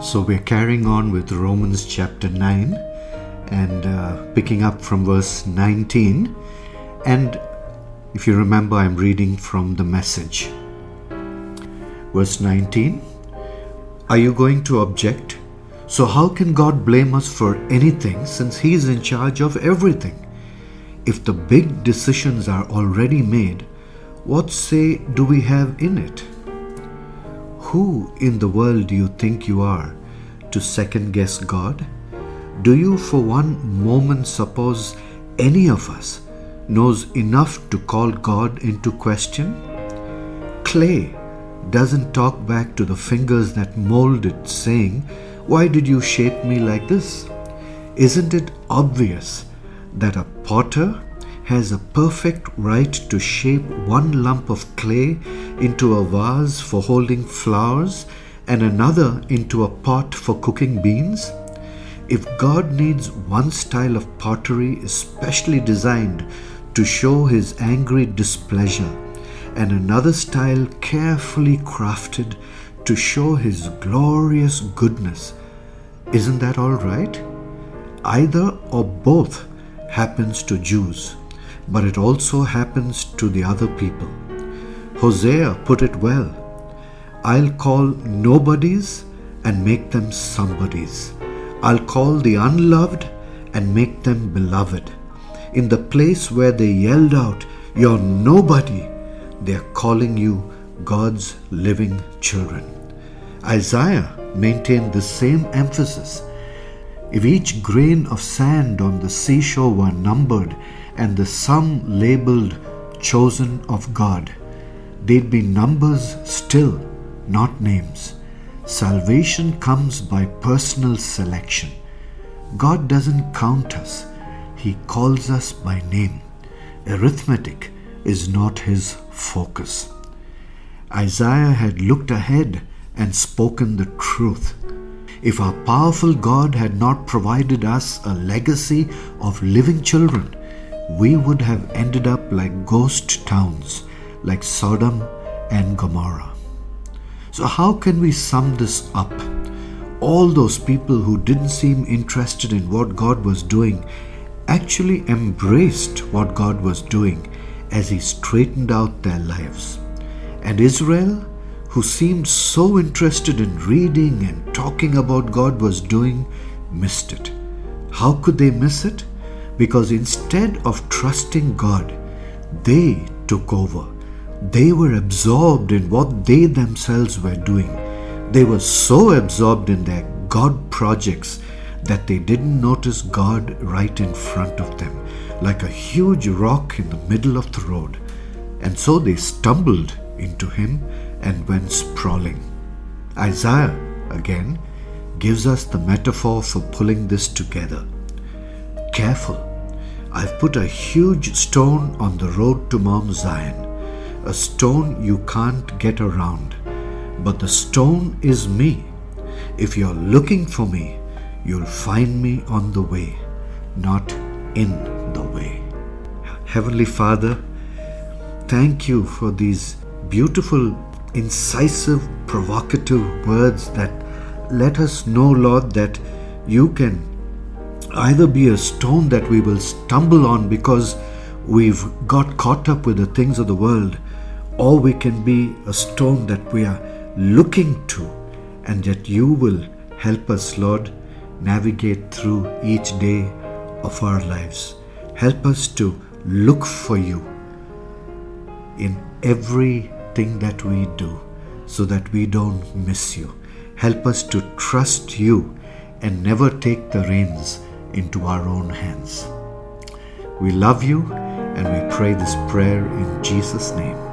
So we're carrying on with Romans chapter 9 and uh, picking up from verse 19. And if you remember, I'm reading from the message. Verse 19 Are you going to object? So, how can God blame us for anything since He is in charge of everything? If the big decisions are already made, what say do we have in it? Who in the world do you think you are to second guess God? Do you for one moment suppose any of us knows enough to call God into question? Clay doesn't talk back to the fingers that mold it, saying, Why did you shape me like this? Isn't it obvious that a potter has a perfect right to shape one lump of clay into a vase for holding flowers and another into a pot for cooking beans? If God needs one style of pottery especially designed to show his angry displeasure, and another style carefully crafted to show his glorious goodness, isn't that all right? Either or both happens to Jews but it also happens to the other people. Hosea put it well I'll call nobodies and make them somebodies. I'll call the unloved and make them beloved. In the place where they yelled out, You're nobody, they're calling you God's living children. Isaiah maintained the same emphasis. If each grain of sand on the seashore were numbered and the sum labeled chosen of God, they'd be numbers still, not names. Salvation comes by personal selection. God doesn't count us, He calls us by name. Arithmetic is not His focus. Isaiah had looked ahead and spoken the truth. If our powerful God had not provided us a legacy of living children, we would have ended up like ghost towns like Sodom and Gomorrah. So, how can we sum this up? All those people who didn't seem interested in what God was doing actually embraced what God was doing as He straightened out their lives. And Israel, who seemed so interested in reading and talking about God was doing, missed it. How could they miss it? Because instead of trusting God, they took over. They were absorbed in what they themselves were doing. They were so absorbed in their God projects that they didn't notice God right in front of them, like a huge rock in the middle of the road. And so they stumbled into him and went sprawling. Isaiah, again, gives us the metaphor for pulling this together. Careful I've put a huge stone on the road to Mount Zion, a stone you can't get around. But the stone is me. If you're looking for me, you'll find me on the way, not in the way. Heavenly Father, thank you for these beautiful, incisive, provocative words that let us know, Lord, that you can either be a stone that we will stumble on because we've got caught up with the things of the world, or we can be a stone that we are looking to, and that you will help us, Lord, navigate through each day of our lives. Help us to look for you in everything that we do so that we don't miss you. Help us to trust you and never take the reins into our own hands. We love you and we pray this prayer in Jesus' name.